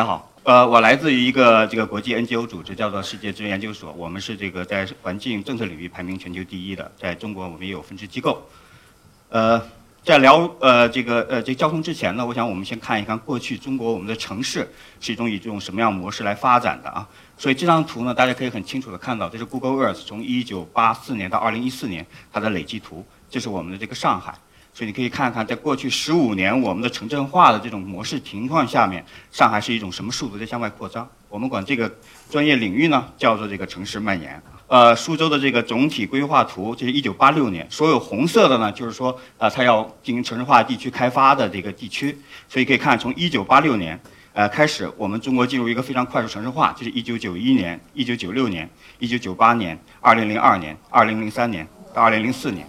大家好，呃，我来自于一个这个国际 NGO 组织，叫做世界资源研究所。我们是这个在环境政策领域排名全球第一的，在中国我们也有分支机构。呃，在聊呃这个呃这交通之前呢，我想我们先看一看过去中国我们的城市是一种以这种什么样模式来发展的啊。所以这张图呢，大家可以很清楚的看到，这是 Google Earth 从1984年到2014年它的累计图，这是我们的这个上海。所以你可以看看，在过去十五年我们的城镇化的这种模式情况下面，上海是一种什么速度在向外扩张？我们管这个专业领域呢叫做这个城市蔓延。呃，苏州的这个总体规划图，这是一九八六年，所有红色的呢就是说啊，它要进行城市化地区开发的这个地区。所以可以看，从一九八六年呃开始，我们中国进入一个非常快速城市化，就是一九九一年、一九九六年、一九九八年、二零零二年、二零零三年到二零零四年。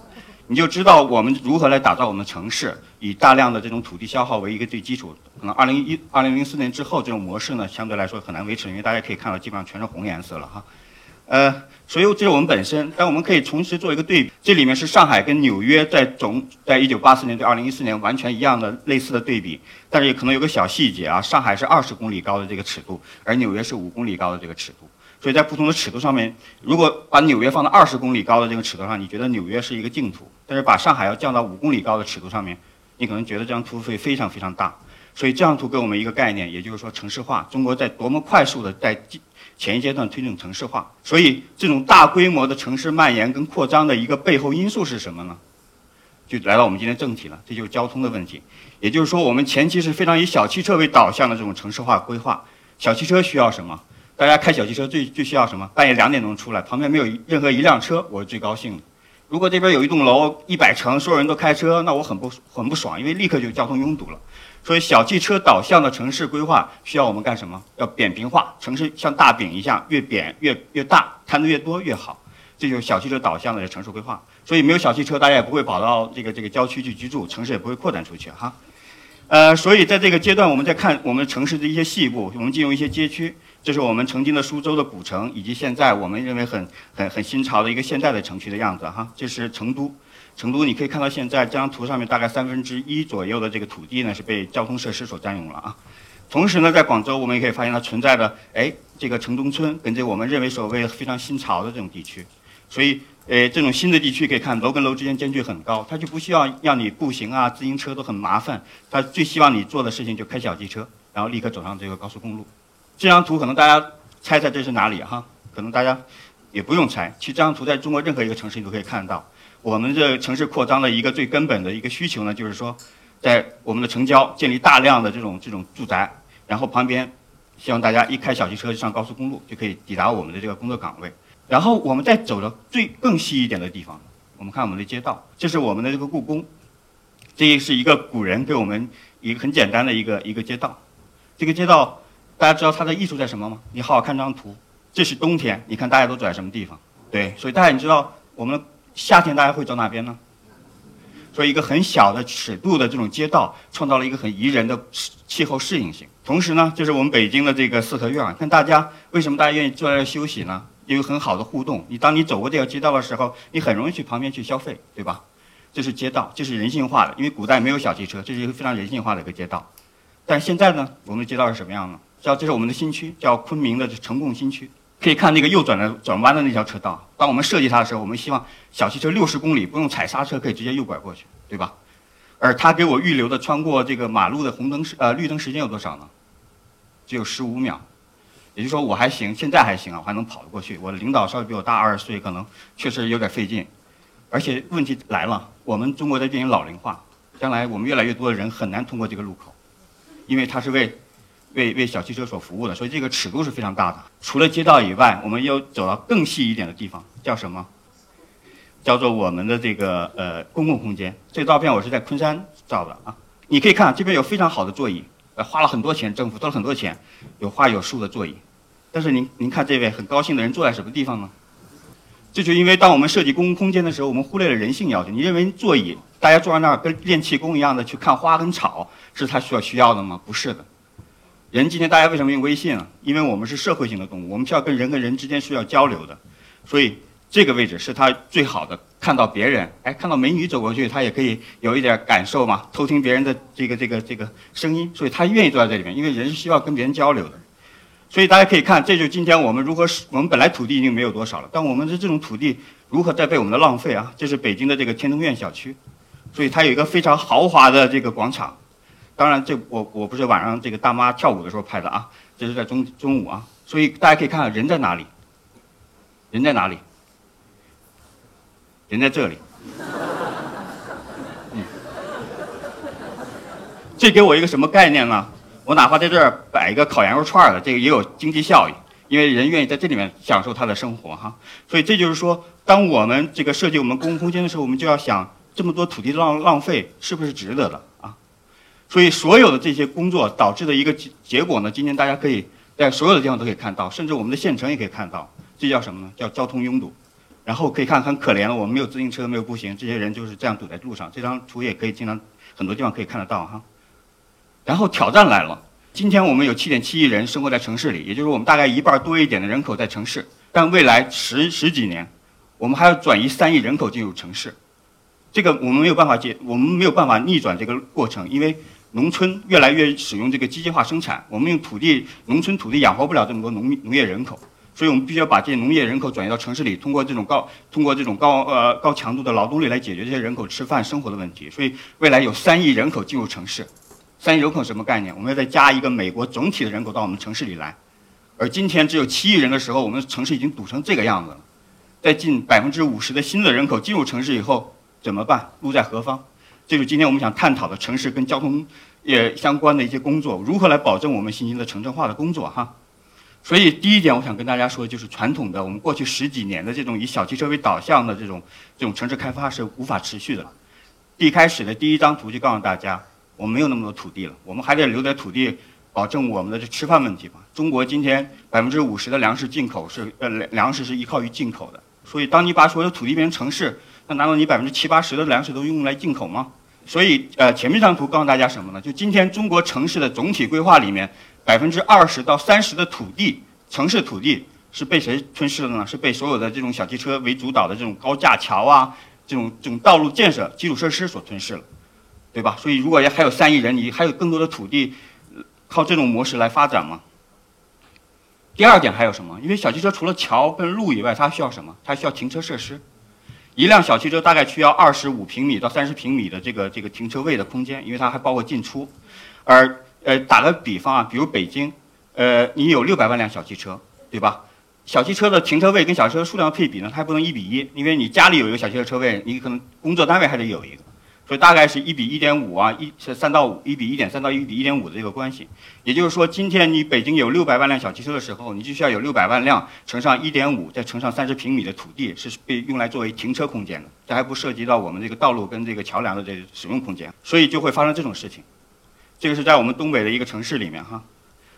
你就知道我们如何来打造我们的城市，以大量的这种土地消耗为一个最基础。可能二零一二零零四年之后，这种模式呢，相对来说很难维持，因为大家可以看到，基本上全是红颜色了哈。呃，所以这是我们本身，但我们可以同时做一个对比。这里面是上海跟纽约在总在一九八四年对二零一四年完全一样的类似的对比，但是也可能有个小细节啊，上海是二十公里高的这个尺度，而纽约是五公里高的这个尺度。所以在不同的尺度上面，如果把纽约放到二十公里高的这个尺度上，你觉得纽约是一个净土；但是把上海要降到五公里高的尺度上面，你可能觉得这张图会非常非常大。所以这张图给我们一个概念，也就是说城市化，中国在多么快速的在前一阶段推进城市化。所以这种大规模的城市蔓延跟扩张的一个背后因素是什么呢？就来到我们今天正题了，这就是交通的问题。也就是说，我们前期是非常以小汽车为导向的这种城市化规划。小汽车需要什么？大家开小汽车最最需要什么？半夜两点钟出来，旁边没有任何一辆车，我是最高兴的。如果这边有一栋楼一百层，所有人都开车，那我很不很不爽，因为立刻就交通拥堵了。所以小汽车导向的城市规划需要我们干什么？要扁平化，城市像大饼一样，越扁越越大，摊的越多越好。这就是小汽车导向的城市规划。所以没有小汽车，大家也不会跑到这个这个郊区去居住，城市也不会扩展出去哈。呃，所以在这个阶段，我们在看我们城市的一些细部，我们进入一些街区。这是我们曾经的苏州的古城，以及现在我们认为很很很新潮的一个现代的城区的样子哈。这是成都，成都你可以看到现在这张图上面大概三分之一左右的这个土地呢是被交通设施所占用了啊。同时呢，在广州我们也可以发现它存在的哎这个城中村跟这我们认为所谓非常新潮的这种地区，所以呃这种新的地区可以看楼跟楼之间间距很高，它就不需要让你步行啊自行车都很麻烦，它最希望你做的事情就开小汽车，然后立刻走上这个高速公路。这张图可能大家猜猜这是哪里哈？可能大家也不用猜。其实这张图在中国任何一个城市你都可以看得到。我们这城市扩张的一个最根本的一个需求呢，就是说，在我们的城郊建立大量的这种这种住宅，然后旁边希望大家一开小汽车上高速公路就可以抵达我们的这个工作岗位。然后我们再走到最更细一点的地方，我们看我们的街道，这是我们的这个故宫，这也是一个古人给我们一个很简单的一个一个街道，这个街道。大家知道它的艺术在什么吗？你好好看张图，这是冬天，你看大家都走在什么地方？对，所以大家你知道我们夏天大家会走哪边呢？所以一个很小的尺度的这种街道，创造了一个很宜人的气候适应性。同时呢，就是我们北京的这个四合院，看大家为什么大家愿意坐在这休息呢？因为很好的互动。你当你走过这条街道的时候，你很容易去旁边去消费，对吧？这是街道，这是人性化的，因为古代没有小汽车，这是一个非常人性化的一个街道。但现在呢，我们的街道是什么样呢？叫这是我们的新区，叫昆明的城贡新区。可以看那个右转的转弯的那条车道。当我们设计它的时候，我们希望小汽车六十公里不用踩刹车，可以直接右拐过去，对吧？而它给我预留的穿过这个马路的红灯时呃绿灯时间有多少呢？只有十五秒。也就是说我还行，现在还行啊，我还能跑得过去。我的领导稍微比我大二十岁，可能确实有点费劲。而且问题来了，我们中国在进行老龄化，将来我们越来越多的人很难通过这个路口，因为它是为。为为小汽车所服务的，所以这个尺度是非常大的。除了街道以外，我们又走到更细一点的地方，叫什么？叫做我们的这个呃公共空间。这照片我是在昆山照的啊。你可以看这边有非常好的座椅，呃花了很多钱，政府掏了很多钱，有花有树的座椅。但是您您看这位很高兴的人坐在什么地方呢？这就因为当我们设计公共空间的时候，我们忽略了人性要求。你认为座椅大家坐在那儿跟练气功一样的去看花跟草，是他需要需要的吗？不是的。人今天大家为什么用微信啊？因为我们是社会性的动物，我们需要跟人跟人之间需要交流的，所以这个位置是它最好的看到别人，哎，看到美女走过去，他也可以有一点感受嘛，偷听别人的这个这个这个声音，所以他愿意坐在这里面，因为人是需要跟别人交流的。所以大家可以看，这就是今天我们如何使我们本来土地已经没有多少了，但我们的这种土地如何在被我们的浪费啊？这是北京的这个天通苑小区，所以它有一个非常豪华的这个广场。当然，这我我不是晚上这个大妈跳舞的时候拍的啊，这是在中中午啊。所以大家可以看看人在哪里，人在哪里。人在这里，嗯，这给我一个什么概念呢？我哪怕在这儿摆一个烤羊肉串儿的，这个也有经济效益，因为人愿意在这里面享受他的生活哈。所以这就是说，当我们这个设计我们公共空间的时候，我们就要想这么多土地浪浪费是不是值得的？所以所有的这些工作导致的一个结结果呢，今天大家可以在所有的地方都可以看到，甚至我们的县城也可以看到，这叫什么呢？叫交通拥堵。然后可以看很可怜了，我们没有自行车，没有步行，这些人就是这样堵在路上。这张图也可以经常很多地方可以看得到哈。然后挑战来了，今天我们有七点七亿人生活在城市里，也就是我们大概一半多一点的人口在城市。但未来十十几年，我们还要转移三亿人口进入城市，这个我们没有办法解，我们没有办法逆转这个过程，因为农村越来越使用这个机械化生产，我们用土地，农村土地养活不了这么多农农业人口。所以我们必须要把这些农业人口转移到城市里，通过这种高通过这种高呃高强度的劳动力来解决这些人口吃饭生活的问题。所以未来有三亿人口进入城市，三亿人口什么概念？我们要再加一个美国总体的人口到我们城市里来，而今天只有七亿人的时候，我们城市已经堵成这个样子了。在近百分之五十的新的人口进入城市以后怎么办？路在何方？这就是今天我们想探讨的城市跟交通也相关的一些工作，如何来保证我们新型的城镇化的工作哈？所以第一点，我想跟大家说，就是传统的我们过去十几年的这种以小汽车为导向的这种这种城市开发是无法持续的。一开始的第一张图就告诉大家，我们没有那么多土地了，我们还得留点土地保证我们的这吃饭问题吧。中国今天百分之五十的粮食进口是呃粮食是依靠于进口的，所以当你把所有土地变成城市，那难道你百分之七八十的粮食都用来进口吗？所以呃前面这张图告诉大家什么呢？就今天中国城市的总体规划里面。百分之二十到三十的土地，城市土地是被谁吞噬了呢？是被所有的这种小汽车为主导的这种高架桥啊，这种这种道路建设基础设施所吞噬了，对吧？所以如果要还有三亿人，你还有更多的土地，靠这种模式来发展吗？第二点还有什么？因为小汽车除了桥跟路以外，它需要什么？它需要停车设施。一辆小汽车大概需要二十五平米到三十平米的这个这个停车位的空间，因为它还包括进出，而。呃，打个比方啊，比如北京，呃，你有六百万辆小汽车，对吧？小汽车的停车位跟小汽车数量配比呢，它还不能一比一，因为你家里有一个小汽车车位，你可能工作单位还得有一个，所以大概是一比一点五啊，一是三到五，一比一点三到一比一点五的这个关系。也就是说，今天你北京有六百万辆小汽车的时候，你就需要有六百万辆乘上一点五，再乘上三十平米的土地，是被用来作为停车空间的。这还不涉及到我们这个道路跟这个桥梁的这个使用空间，所以就会发生这种事情。这个是在我们东北的一个城市里面哈，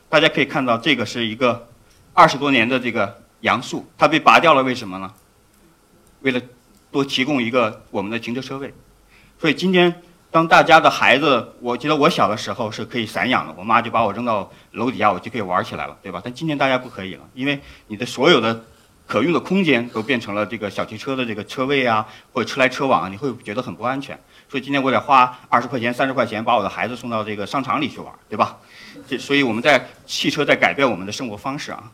大家可以看到，这个是一个二十多年的这个杨树，它被拔掉了，为什么呢？为了多提供一个我们的停车车位。所以今天当大家的孩子，我记得我小的时候是可以散养的，我妈就把我扔到楼底下，我就可以玩起来了，对吧？但今天大家不可以了，因为你的所有的可用的空间都变成了这个小汽车的这个车位啊，或者车来车往，你会觉得很不安全。所以今天我得花二十块钱、三十块钱把我的孩子送到这个商场里去玩，对吧？这所以我们在汽车在改变我们的生活方式啊，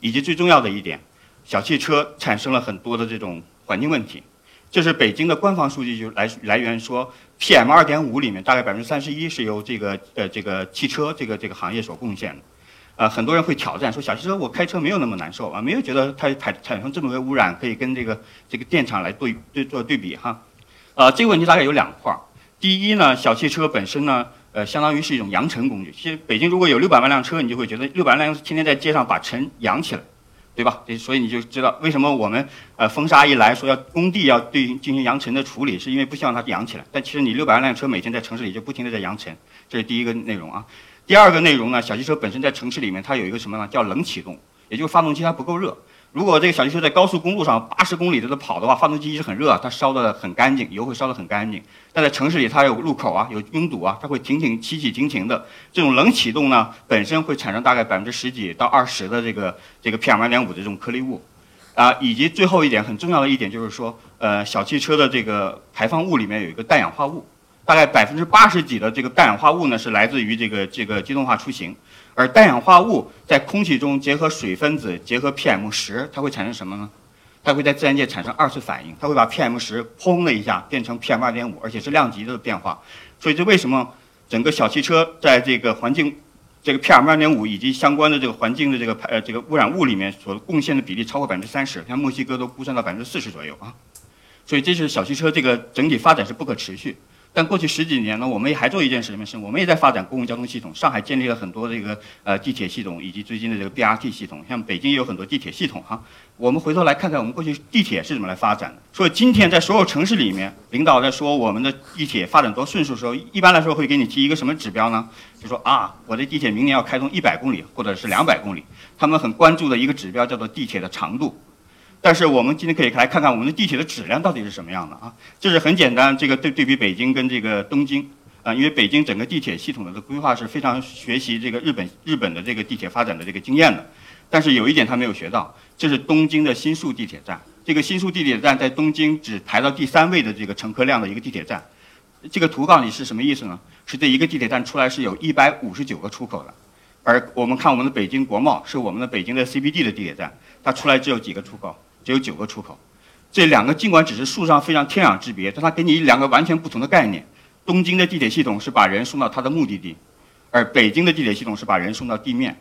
以及最重要的一点，小汽车产生了很多的这种环境问题。这是北京的官方数据，就来来源说，PM 二点五里面大概百分之三十一是由这个呃这个汽车这个这个行业所贡献的。呃，很多人会挑战说，小汽车我开车没有那么难受啊，没有觉得它产产生这么多污染，可以跟这个这个电厂来对对做对比哈。呃，这个问题大概有两块儿。第一呢，小汽车本身呢，呃，相当于是一种扬尘工具。其实北京如果有六百万辆车，你就会觉得六百万辆天天在街上把尘扬起来，对吧？所以你就知道为什么我们呃风沙一来说要工地要对进行扬尘的处理，是因为不希望它扬起来。但其实你六百万辆车每天在城市里就不停的在扬尘，这是第一个内容啊。第二个内容呢，小汽车本身在城市里面它有一个什么呢？叫冷启动，也就是发动机它不够热。如果这个小汽车在高速公路上八十公里在跑的话，发动机一直很热，它烧得很干净，油会烧得很干净。但在城市里，它有路口啊，有拥堵啊，它会停停起起停停的。这种冷启动呢，本身会产生大概百分之十几到二十的这个这个 PM 二点五的这种颗粒物。啊，以及最后一点很重要的一点就是说，呃，小汽车的这个排放物里面有一个氮氧化物，大概百分之八十几的这个氮氧化物呢是来自于这个这个机动化出行，而氮氧化物在空气中结合水分子结合 PM 十，它会产生什么呢？它会在自然界产生二次反应，它会把 PM 十砰的一下变成 PM 二点五，而且是量级的变化。所以这为什么整个小汽车在这个环境？这个 PM 二点五以及相关的这个环境的这个排呃这个污染物里面所贡献的比例超过百分之三十，像墨西哥都估算到百分之四十左右啊，所以这是小汽车这个整体发展是不可持续。但过去十几年呢，我们也还做一件事情是，我们也在发展公共交通系统。上海建立了很多这个呃地铁系统，以及最近的这个 BRT 系统。像北京也有很多地铁系统哈。我们回头来看看我们过去地铁是怎么来发展的。所以今天在所有城市里面，领导在说我们的地铁发展多顺速的时候，一般来说会给你提一个什么指标呢？就说啊，我的地铁明年要开通一百公里或者是两百公里。他们很关注的一个指标叫做地铁的长度。但是我们今天可以来看看我们的地铁的质量到底是什么样的啊？就是很简单，这个对对比北京跟这个东京啊，因为北京整个地铁系统的规划是非常学习这个日本日本的这个地铁发展的这个经验的。但是有一点他没有学到，这是东京的新宿地铁站。这个新宿地铁站在东京只排到第三位的这个乘客量的一个地铁站。这个图告诉你是什么意思呢？是这一个地铁站出来是有一百五十九个出口的，而我们看我们的北京国贸是我们的北京的 CBD 的地铁站，它出来只有几个出口。只有九个出口，这两个尽管只是数上非常天壤之别，但它给你两个完全不同的概念。东京的地铁系统是把人送到它的目的地，而北京的地铁系统是把人送到地面。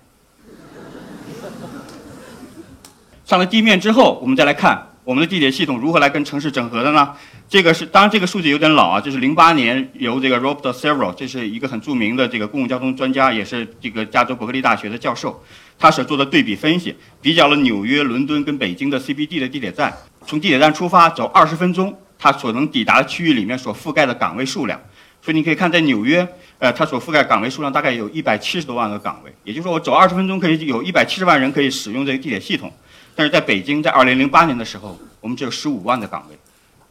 上了地面之后，我们再来看我们的地铁系统如何来跟城市整合的呢？这个是当然这个数据有点老啊，这是零八年由这个 Robert s e v e r l 这是一个很著名的这个公共交通专家，也是这个加州伯克利大学的教授。他所做的对比分析，比较了纽约、伦敦跟北京的 CBD 的地铁站，从地铁站出发走二十分钟，它所能抵达的区域里面所覆盖的岗位数量。所以你可以看，在纽约，呃，它所覆盖岗位数量大概有一百七十多万个岗位，也就是说，我走二十分钟可以有一百七十万人可以使用这个地铁系统。但是在北京，在二零零八年的时候，我们只有十五万的岗位。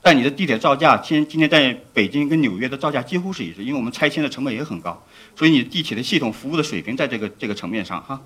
但你的地铁造价，今今天在北京跟纽约的造价几乎是一致，因为我们拆迁的成本也很高，所以你地铁的系统服务的水平在这个这个层面上哈。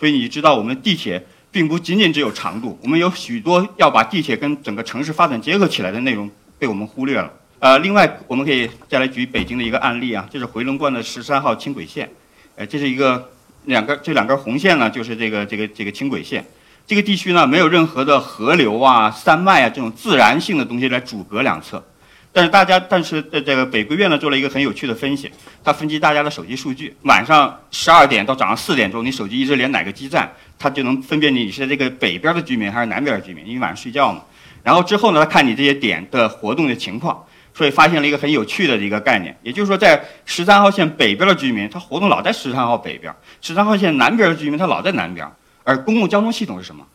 所以你知道，我们地铁并不仅仅只有长度，我们有许多要把地铁跟整个城市发展结合起来的内容被我们忽略了。呃，另外我们可以再来举北京的一个案例啊，这是回龙观的十三号轻轨线，呃，这是一个两根这两根红线呢，就是这个这个这个轻轨线。这个地区呢，没有任何的河流啊、山脉啊这种自然性的东西来阻隔两侧。但是大家，但是呃，这个北规院呢做了一个很有趣的分析，它分析大家的手机数据，晚上十二点到早上四点钟，你手机一直连哪个基站，它就能分辨你是在这个北边的居民还是南边的居民，因为晚上睡觉嘛。然后之后呢，它看你这些点的活动的情况，所以发现了一个很有趣的一个概念，也就是说，在十三号线北边的居民，他活动老在十三号北边；十三号线南边的居民，他老在南边。而公共交通系统是什么？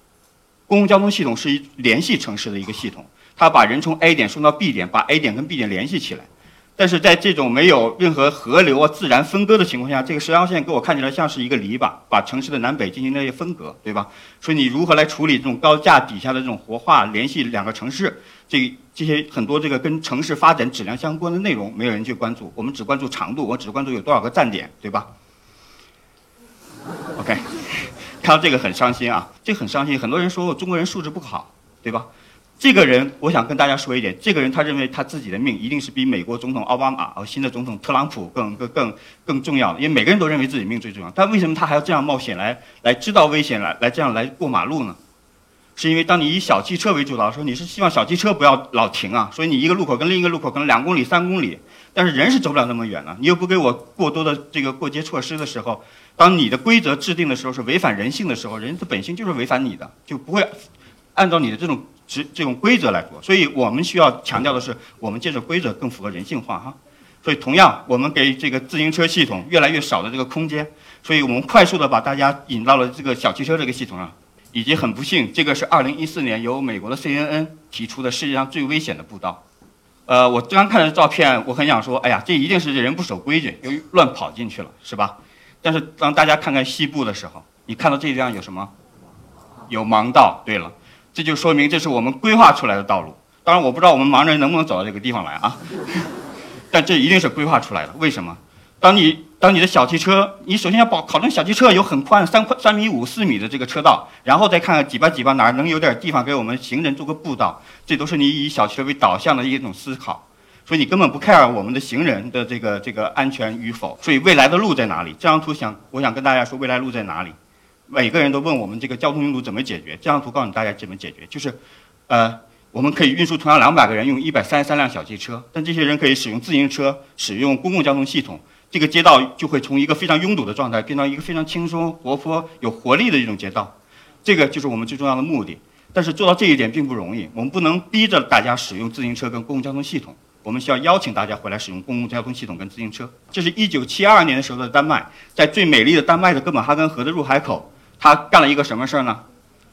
公共交通系统是一联系城市的一个系统。他把人从 A 点送到 B 点，把 A 点跟 B 点联系起来。但是在这种没有任何河流啊自然分割的情况下，这个十号线给我看起来像是一个篱笆，把城市的南北进行了一些分隔，对吧？所以你如何来处理这种高架底下的这种活化联系两个城市？这这些很多这个跟城市发展质量相关的内容，没有人去关注。我们只关注长度，我只关注有多少个站点，对吧？OK，看到这个很伤心啊，这很伤心。很多人说我中国人素质不好，对吧？这个人，我想跟大家说一点。这个人他认为他自己的命一定是比美国总统奥巴马和新的总统特朗普更更更更重要的，因为每个人都认为自己命最重要。但为什么他还要这样冒险来来知道危险来来这样来过马路呢？是因为当你以小汽车为主导的时候，你是希望小汽车不要老停啊，所以你一个路口跟另一个路口可能两公里、三公里，但是人是走不了那么远了。你又不给我过多的这个过街措施的时候，当你的规则制定的时候是违反人性的时候，人的本性就是违反你的，就不会按照你的这种。这这种规则来说，所以我们需要强调的是，我们建设规则更符合人性化哈。所以同样，我们给这个自行车系统越来越少的这个空间，所以我们快速的把大家引到了这个小汽车这个系统上，以及很不幸，这个是二零一四年由美国的 CNN 提出的世界上最危险的步道。呃，我刚看的照片，我很想说，哎呀，这一定是人不守规矩，由于乱跑进去了，是吧？但是当大家看看西部的时候，你看到这地方有什么？有盲道。对了。这就说明这是我们规划出来的道路。当然，我不知道我们盲人能不能走到这个地方来啊。但这一定是规划出来的。为什么？当你当你的小汽车，你首先要保考证小汽车有很宽三宽三米五四米的这个车道，然后再看看挤吧挤吧哪儿能有点地方给我们行人做个步道，这都是你以小汽车为导向的一种思考。所以你根本不 care 我们的行人的这个这个安全与否。所以未来的路在哪里？这张图想我想跟大家说，未来路在哪里？每个人都问我们这个交通拥堵怎么解决？这张图告诉大家怎么解决，就是，呃，我们可以运输同样两百个人用一百三十三辆小汽车，但这些人可以使用自行车，使用公共交通系统，这个街道就会从一个非常拥堵的状态变成一个非常轻松、活泼、有活力的一种街道。这个就是我们最重要的目的。但是做到这一点并不容易，我们不能逼着大家使用自行车跟公共交通系统。我们需要邀请大家回来使用公共交通系统跟自行车。这是一九七二年的时候的丹麦，在最美丽的丹麦的哥本哈根河的入海口，他干了一个什么事儿呢？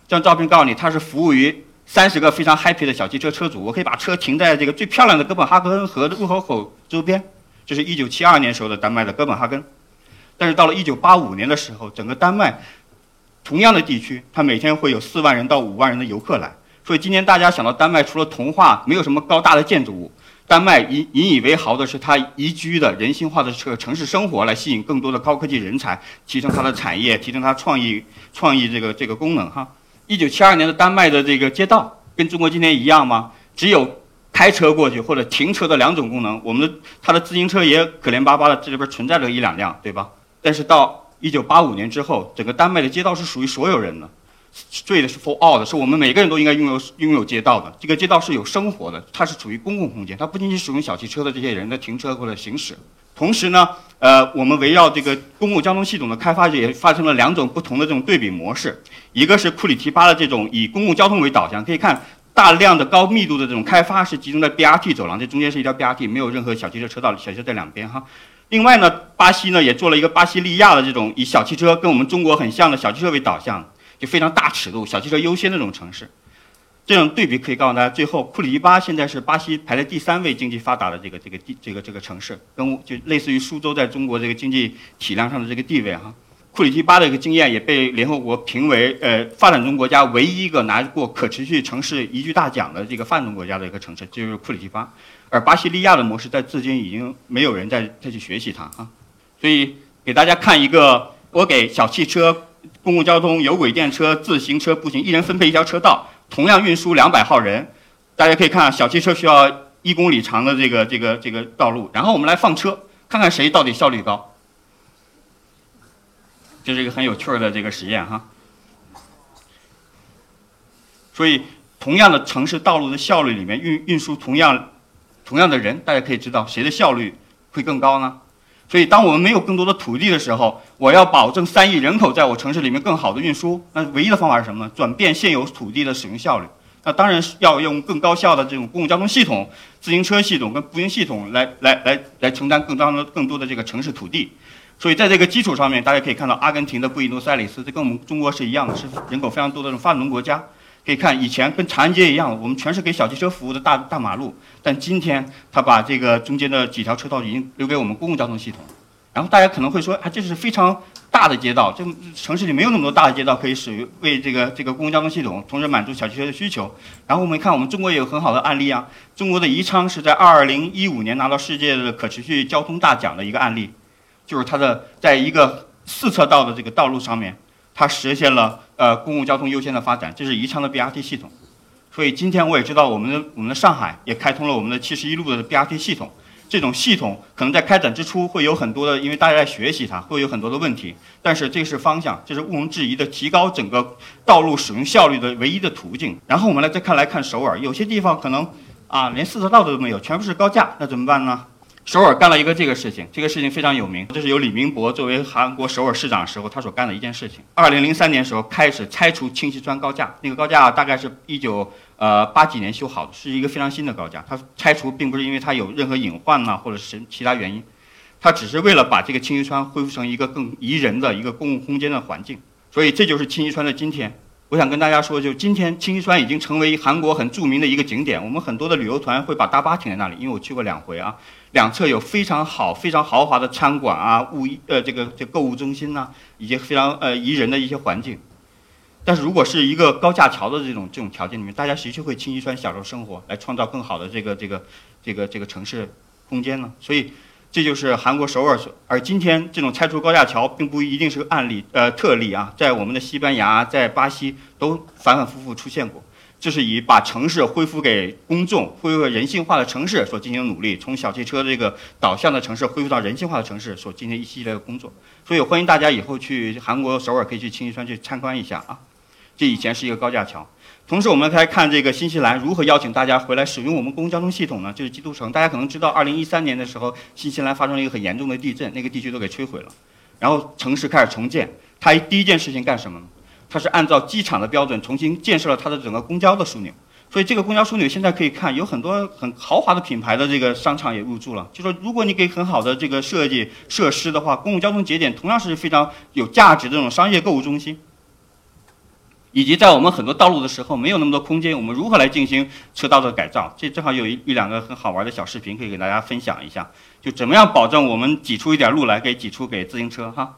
这张照片告诉你，他是服务于三十个非常 happy 的小汽车车主。我可以把车停在这个最漂亮的哥本哈根河的入口口周边。这是一九七二年时候的丹麦的哥本哈根。但是到了一九八五年的时候，整个丹麦同样的地区，它每天会有四万人到五万人的游客来。所以今天大家想到丹麦，除了童话，没有什么高大的建筑物。丹麦引引以为豪的是它宜居的人性化的这个城市生活，来吸引更多的高科技人才，提升它的产业，提升它创意创意这个这个功能哈。一九七二年的丹麦的这个街道跟中国今天一样吗？只有开车过去或者停车的两种功能。我们的它的自行车也可怜巴巴的，这里边存在着一两辆，对吧？但是到一九八五年之后，整个丹麦的街道是属于所有人的。对的是 for all 的，是我们每个人都应该拥有拥有街道的。这个街道是有生活的，它是处于公共空间，它不仅仅使用小汽车的这些人的停车或者行驶。同时呢，呃，我们围绕这个公共交通系统的开发也发生了两种不同的这种对比模式。一个是库里提巴的这种以公共交通为导向，可以看大量的高密度的这种开发是集中在 BRT 走廊，这中间是一条 BRT，没有任何小汽车车道，小汽车在两边哈。另外呢，巴西呢也做了一个巴西利亚的这种以小汽车跟我们中国很像的小汽车为导向。就非常大尺度，小汽车优先的这种城市，这种对比可以告诉大家，最后库里提巴现在是巴西排在第三位经济发达的这个这个地这个这个城市，跟就类似于苏州在中国这个经济体量上的这个地位哈。库里提巴的一个经验也被联合国评为呃发展中国家唯一一个拿过可持续城市宜居大奖的这个发展中国家的一个城市，就是库里提巴。而巴西利亚的模式在至今已经没有人再再去学习它啊。所以给大家看一个，我给小汽车。公共交通、有轨电车、自行车、步行，一人分配一条车道，同样运输两百号人。大家可以看，小汽车需要一公里长的这个这个这个道路，然后我们来放车，看看谁到底效率高。这是一个很有趣儿的这个实验哈。所以，同样的城市道路的效率里面，运运输同样同样的人，大家可以知道谁的效率会更高呢？所以，当我们没有更多的土地的时候，我要保证三亿人口在我城市里面更好的运输，那唯一的方法是什么呢？转变现有土地的使用效率。那当然是要用更高效的这种公共交通系统、自行车系统跟步行系统来来来来承担更多的更多的这个城市土地。所以，在这个基础上面，大家可以看到，阿根廷的布宜诺斯艾利斯，这跟我们中国是一样的，是人口非常多的这种发展中国家。可以看，以前跟长安街一样，我们全是给小汽车服务的大大马路。但今天，他把这个中间的几条车道已经留给我们公共交通系统。然后大家可能会说，啊，这是非常大的街道，这城市里没有那么多大的街道可以使用为这个这个公共交通系统，同时满足小汽车的需求。然后我们看，我们中国也有很好的案例啊。中国的宜昌是在二零一五年拿到世界的可持续交通大奖的一个案例，就是它的在一个四车道的这个道路上面，它实现了呃公共交通优先的发展。这是宜昌的 BRT 系统。所以今天我也知道，我们的我们的上海也开通了我们的七十一路的 BRT 系统。这种系统可能在开展之初会有很多的，因为大家在学习它，会有很多的问题。但是这是方向，这是毋庸置疑的提高整个道路使用效率的唯一的途径。然后我们来再看来看首尔，有些地方可能啊连四车道都没有，全部是高架，那怎么办呢？首尔干了一个这个事情，这个事情非常有名，这是由李明博作为韩国首尔市长时候他所干的一件事情。二零零三年时候开始拆除清溪川高架，那个高架大概是一九呃八几年修好的，是一个非常新的高架。它拆除并不是因为它有任何隐患呐，或者是其他原因，它只是为了把这个清溪川恢复成一个更宜人的一个公共空间的环境。所以这就是清溪川的今天。我想跟大家说，就今天清溪川已经成为韩国很著名的一个景点。我们很多的旅游团会把大巴停在那里，因为我去过两回啊。两侧有非常好、非常豪华的餐馆啊，物呃这个这购物中心呐，以及非常呃宜人的一些环境。但是如果是一个高架桥的这种这种条件里面，大家谁去会清溪川享受生活，来创造更好的这个这个这个这个城市空间呢？所以，这就是韩国首尔。而今天这种拆除高架桥并不一定是个案例，呃，特例啊，在我们的西班牙、在巴西都反反复复出现过。就是以把城市恢复给公众、恢复人性化的城市所进行努力，从小汽车这个导向的城市恢复到人性化的城市所进行一系列的工作。所以欢迎大家以后去韩国首尔，可以去清溪川去参观一下啊。这以前是一个高架桥。同时，我们来看这个新西兰如何邀请大家回来使用我们公共交通系统呢？就是基督城。大家可能知道，二零一三年的时候，新西兰发生了一个很严重的地震，那个地区都给摧毁了，然后城市开始重建。它第一件事情干什么呢？它是按照机场的标准重新建设了它的整个公交的枢纽，所以这个公交枢纽现在可以看有很多很豪华的品牌的这个商场也入驻了。就说如果你给很好的这个设计设施的话，公共交通节点同样是非常有价值的这种商业购物中心。以及在我们很多道路的时候没有那么多空间，我们如何来进行车道的改造？这正好有一一两个很好玩的小视频可以给大家分享一下，就怎么样保证我们挤出一点路来给挤出给自行车哈。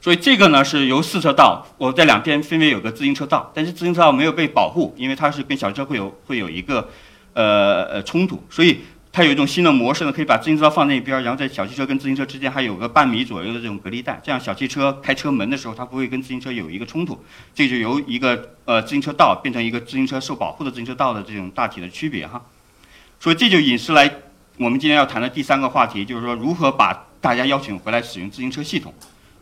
所以这个呢是由四车道，我在两边分别有个自行车道，但是自行车道没有被保护，因为它是跟小车会有会有一个呃呃冲突，所以它有一种新的模式呢，可以把自行车道放那边，然后在小汽车跟自行车之间还有个半米左右的这种隔离带，这样小汽车开车门的时候，它不会跟自行车有一个冲突。这就由一个呃自行车道变成一个自行车受保护的自行车道的这种大体的区别哈。所以这就引申来我们今天要谈的第三个话题，就是说如何把大家邀请回来使用自行车系统。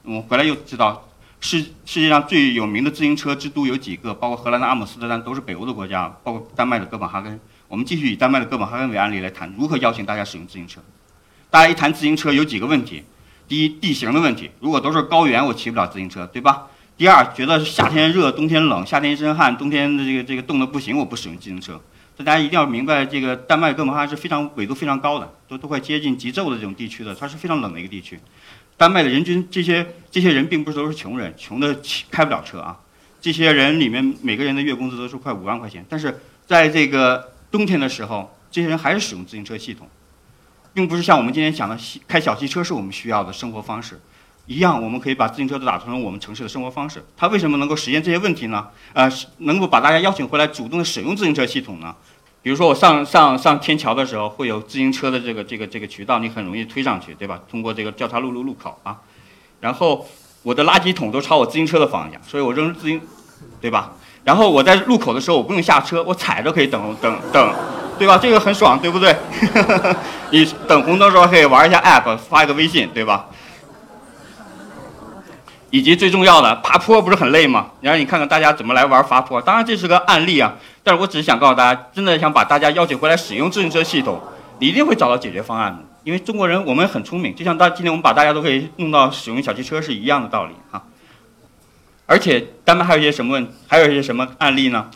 我们回来又知道，世世界上最有名的自行车之都有几个，包括荷兰的阿姆斯特丹，都是北欧的国家，包括丹麦的哥本哈根。我们继续以丹麦的哥本哈根为案例来谈，如何邀请大家使用自行车。大家一谈自行车有几个问题：第一，地形的问题，如果都是高原，我骑不了自行车，对吧？第二，觉得夏天热，冬天冷，夏天一身汗，冬天的这个这个冻得不行，我不使用自行车。大家一定要明白，这个丹麦哥本哈根是非常纬度非常高的，都都快接近极昼的这种地区的，它是非常冷的一个地区。丹麦的人均这些这些人并不是都是穷人，穷的开不了车啊。这些人里面每个人的月工资都是快五万块钱，但是在这个冬天的时候，这些人还是使用自行车系统，并不是像我们今天讲的开小汽车是我们需要的生活方式一样，我们可以把自行车都打成我们城市的生活方式。它为什么能够实现这些问题呢？呃，能够把大家邀请回来主动的使用自行车系统呢？比如说我上上上天桥的时候，会有自行车的这个这个这个渠道，你很容易推上去，对吧？通过这个交叉路路路口啊，然后我的垃圾桶都朝我自行车的方向，所以我扔自行，对吧？然后我在路口的时候，我不用下车，我踩着可以等等等，对吧？这个很爽，对不对？你等红灯的时候可以玩一下 app，发一个微信，对吧？以及最重要的，爬坡不是很累吗？然后你看看大家怎么来玩爬坡。当然这是个案例啊，但是我只是想告诉大家，真的想把大家邀请回来使用自行车系统，你一定会找到解决方案的。因为中国人我们很聪明，就像大今天我们把大家都可以弄到使用小汽车是一样的道理哈。而且丹麦还有一些什么问，还有一些什么案例呢？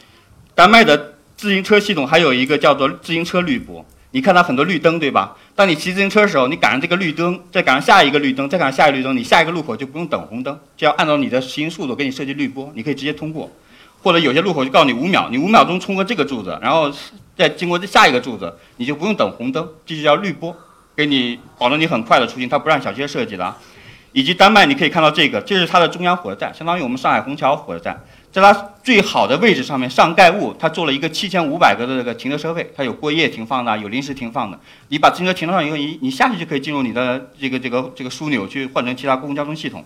丹麦的自行车系统还有一个叫做自行车滤波。你看到很多绿灯，对吧？当你骑自行车的时候，你赶上这个绿灯，再赶上下一个绿灯，再赶上下一个绿灯，你下一个路口就不用等红灯，就要按照你的骑行速度给你设计绿波，你可以直接通过。或者有些路口就告诉你五秒，你五秒钟冲过这个柱子，然后再经过这下一个柱子，你就不用等红灯，这就叫绿波，给你保证你很快的出行。它不让小车设计的啊。以及丹麦，你可以看到这个，这是它的中央火车站，相当于我们上海虹桥火车站。在它最好的位置上面上盖物，它做了一个七千五百个的这个停车车位，它有过夜停放的，有临时停放的。你把自行车停到上以后，你你下去就可以进入你的这个这个这个枢纽去换成其他公共交通系统。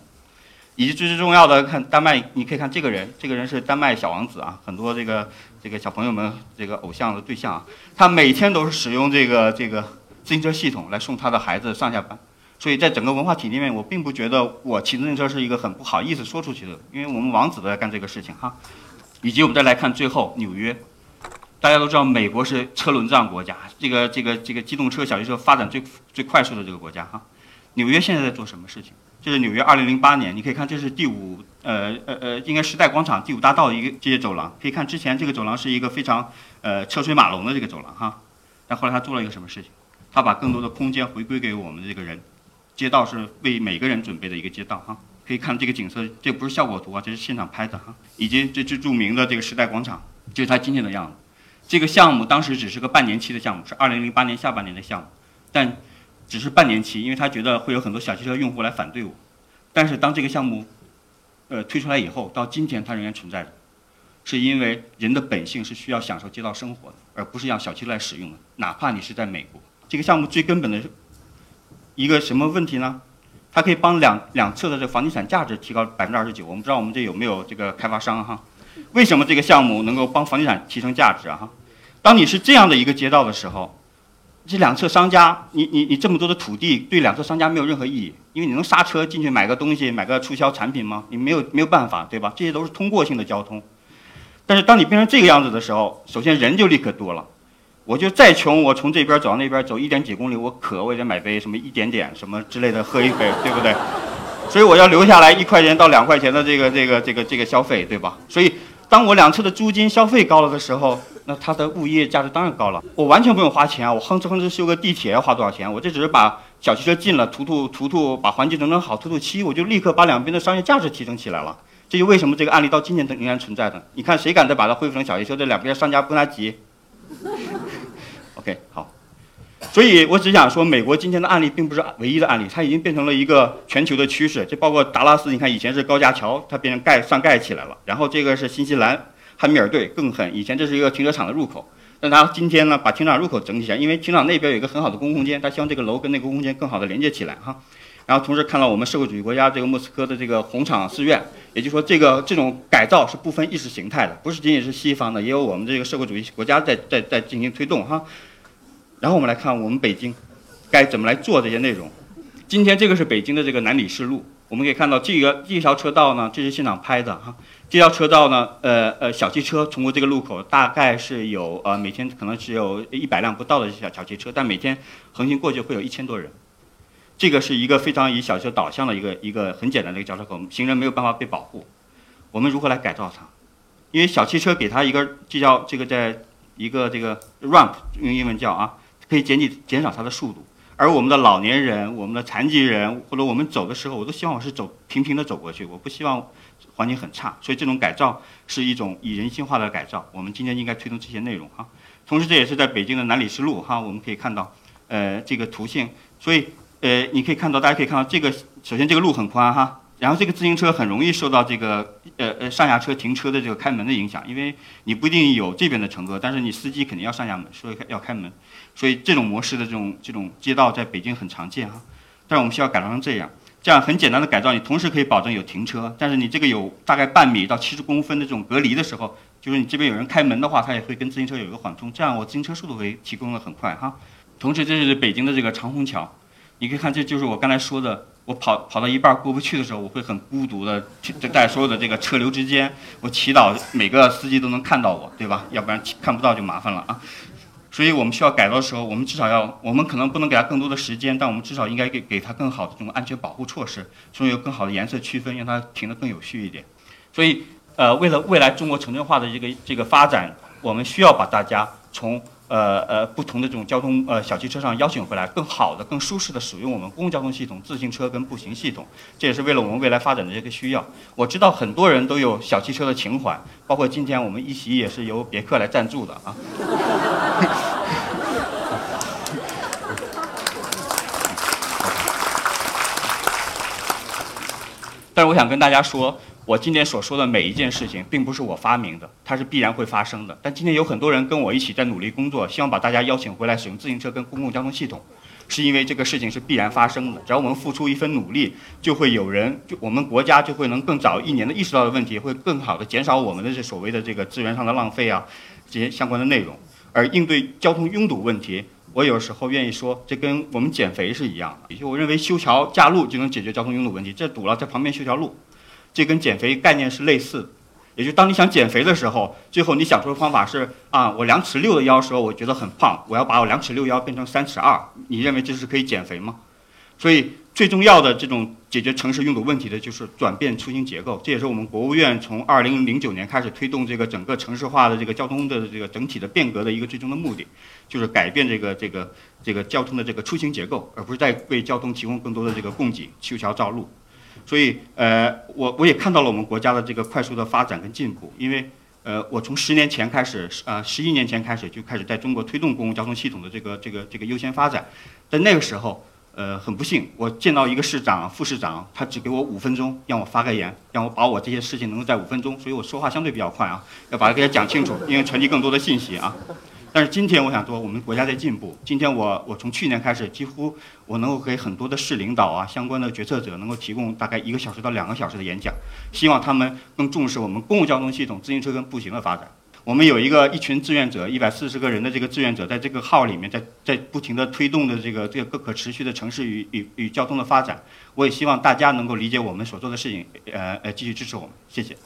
以及最最重要的，看丹麦，你可以看这个人，这个人是丹麦小王子啊，很多这个这个小朋友们这个偶像的对象啊，他每天都是使用这个这个自行车系统来送他的孩子上下班。所以在整个文化体里面，我并不觉得我骑自行车是一个很不好意思说出去的，因为我们王子都在干这个事情哈。以及我们再来看最后纽约，大家都知道美国是车轮战国家，这个这个这个机动车、小汽车发展最最快速的这个国家哈。纽约现在在做什么事情？这是纽约2008年，你可以看这是第五呃呃呃，应该时代广场第五大道一个这些走廊，可以看之前这个走廊是一个非常呃车水马龙的这个走廊哈。但后来他做了一个什么事情？他把更多的空间回归给我们的这个人。街道是为每个人准备的一个街道哈，可以看这个景色，这不是效果图啊，这是现场拍的哈。以及这最著名的这个时代广场，就是它今天的样子。这个项目当时只是个半年期的项目，是2008年下半年的项目，但只是半年期，因为他觉得会有很多小汽车用户来反对我。但是当这个项目，呃推出来以后，到今天它仍然存在着，是因为人的本性是需要享受街道生活的，而不是让小汽车来使用的，哪怕你是在美国。这个项目最根本的。一个什么问题呢？它可以帮两两侧的这个房地产价值提高百分之二十九。我们不知道我们这有没有这个开发商哈？为什么这个项目能够帮房地产提升价值啊？当你是这样的一个街道的时候，这两侧商家，你你你这么多的土地对两侧商家没有任何意义，因为你能刹车进去买个东西，买个促销产品吗？你没有没有办法，对吧？这些都是通过性的交通。但是当你变成这个样子的时候，首先人就立刻多了。我就再穷，我从这边走到那边走一点几公里，我渴我也得买杯什么一点点什么之类的喝一杯，对不对？所以我要留下来一块钱到两块钱的这个这个这个这个消费，对吧？所以当我两侧的租金消费高了的时候，那它的物业价值当然高了。我完全不用花钱啊，我哼哧哼哧修个地铁要花多少钱？我这只是把小汽车进了，涂涂涂涂，把环境整整好，涂涂漆，我就立刻把两边的商业价值提升起来了。这就为什么这个案例到今天仍然存在的。你看谁敢再把它恢复成小汽车？这两边商家不跟他急。OK，好。所以我只想说，美国今天的案例并不是唯一的案例，它已经变成了一个全球的趋势。就包括达拉斯，你看以前是高架桥，它变成盖上盖起来了。然后这个是新西兰汉密尔顿更狠，以前这是一个停车场的入口，但它今天呢把停车场入口整体起来，因为停车场那边有一个很好的公共空间，它希望这个楼跟那个公共空间更好的连接起来哈。然后同时看到我们社会主义国家这个莫斯科的这个红场寺院，也就是说这个这种改造是不分意识形态的，不是仅仅是西方的，也有我们这个社会主义国家在在在进行推动哈。然后我们来看我们北京，该怎么来做这些内容。今天这个是北京的这个南礼士路，我们可以看到这个这条车道呢，这是现场拍的哈。这条车道呢，呃呃，小汽车通过这个路口大概是有呃每天可能只有一百辆不到的小小汽车，但每天横行过去会有一千多人。这个是一个非常以小车导向的一个一个很简单的一个交叉口，行人没有办法被保护。我们如何来改造它？因为小汽车给它一个这叫这个在一个这个 ramp 用英文叫啊。可以减减减少它的速度，而我们的老年人、我们的残疾人或者我们走的时候，我都希望我是走平平的走过去，我不希望环境很差。所以这种改造是一种以人性化的改造。我们今天应该推动这些内容哈。同时，这也是在北京的南礼士路哈，我们可以看到，呃，这个图形。所以，呃，你可以看到，大家可以看到这个，首先这个路很宽哈。然后这个自行车很容易受到这个呃呃上下车停车的这个开门的影响，因为你不一定有这边的乘客，但是你司机肯定要上下门，所以要开门，所以这种模式的这种这种街道在北京很常见哈。但是我们需要改造成这样，这样很简单的改造，你同时可以保证有停车，但是你这个有大概半米到七十公分的这种隔离的时候，就是你这边有人开门的话，它也会跟自行车有一个缓冲，这样我自行车速度会提供的很快哈。同时这是北京的这个长虹桥，你可以看这就是我刚才说的。我跑跑到一半过不去的时候，我会很孤独的在所有的这个车流之间，我祈祷每个司机都能看到我，对吧？要不然看不到就麻烦了啊。所以我们需要改造的时候，我们至少要，我们可能不能给他更多的时间，但我们至少应该给给他更好的这种安全保护措施，所以有更好的颜色区分，让它停得更有序一点。所以，呃，为了未来中国城镇化的这个这个发展，我们需要把大家从。呃呃，不同的这种交通呃小汽车上邀请回来，更好的、更舒适的使用我们公共交通系统，自行车跟步行系统，这也是为了我们未来发展的这个需要。我知道很多人都有小汽车的情怀，包括今天我们一席也是由别克来赞助的啊。但是我想跟大家说。我今天所说的每一件事情，并不是我发明的，它是必然会发生的。但今天有很多人跟我一起在努力工作，希望把大家邀请回来使用自行车跟公共交通系统，是因为这个事情是必然发生的。只要我们付出一份努力，就会有人，就我们国家就会能更早一年的意识到的问题，会更好的减少我们的这所谓的这个资源上的浪费啊，这些相关的内容。而应对交通拥堵问题，我有时候愿意说，这跟我们减肥是一样的。也就我认为修桥架路就能解决交通拥堵问题，这堵了在旁边修条路。这跟减肥概念是类似的，也就是当你想减肥的时候，最后你想出的方法是啊，我两尺六的腰时候我觉得很胖，我要把我两尺六腰变成三尺二，你认为这是可以减肥吗？所以最重要的这种解决城市拥堵问题的就是转变出行结构，这也是我们国务院从二零零九年开始推动这个整个城市化的这个交通的这个整体的变革的一个最终的目的，就是改变这个这个这个交通的这个出行结构，而不是在为交通提供更多的这个供给，修桥造路。所以，呃，我我也看到了我们国家的这个快速的发展跟进步。因为，呃，我从十年前开始，呃，十一年前开始就开始在中国推动公共交通系统的这个这个这个优先发展。在那个时候，呃，很不幸，我见到一个市长、副市长，他只给我五分钟，让我发个言，让我把我这些事情能够在五分钟，所以我说话相对比较快啊，要把它给他讲清楚，因为传递更多的信息啊。但是今天我想说，我们国家在进步。今天我我从去年开始，几乎我能够给很多的市领导啊、相关的决策者能够提供大概一个小时到两个小时的演讲，希望他们更重视我们公共交通系统、自行车跟步行的发展。我们有一个一群志愿者，一百四十个人的这个志愿者，在这个号里面，在在不停的推动的这个这个可可持续的城市与与与交通的发展。我也希望大家能够理解我们所做的事情，呃呃，继续支持我们，谢谢。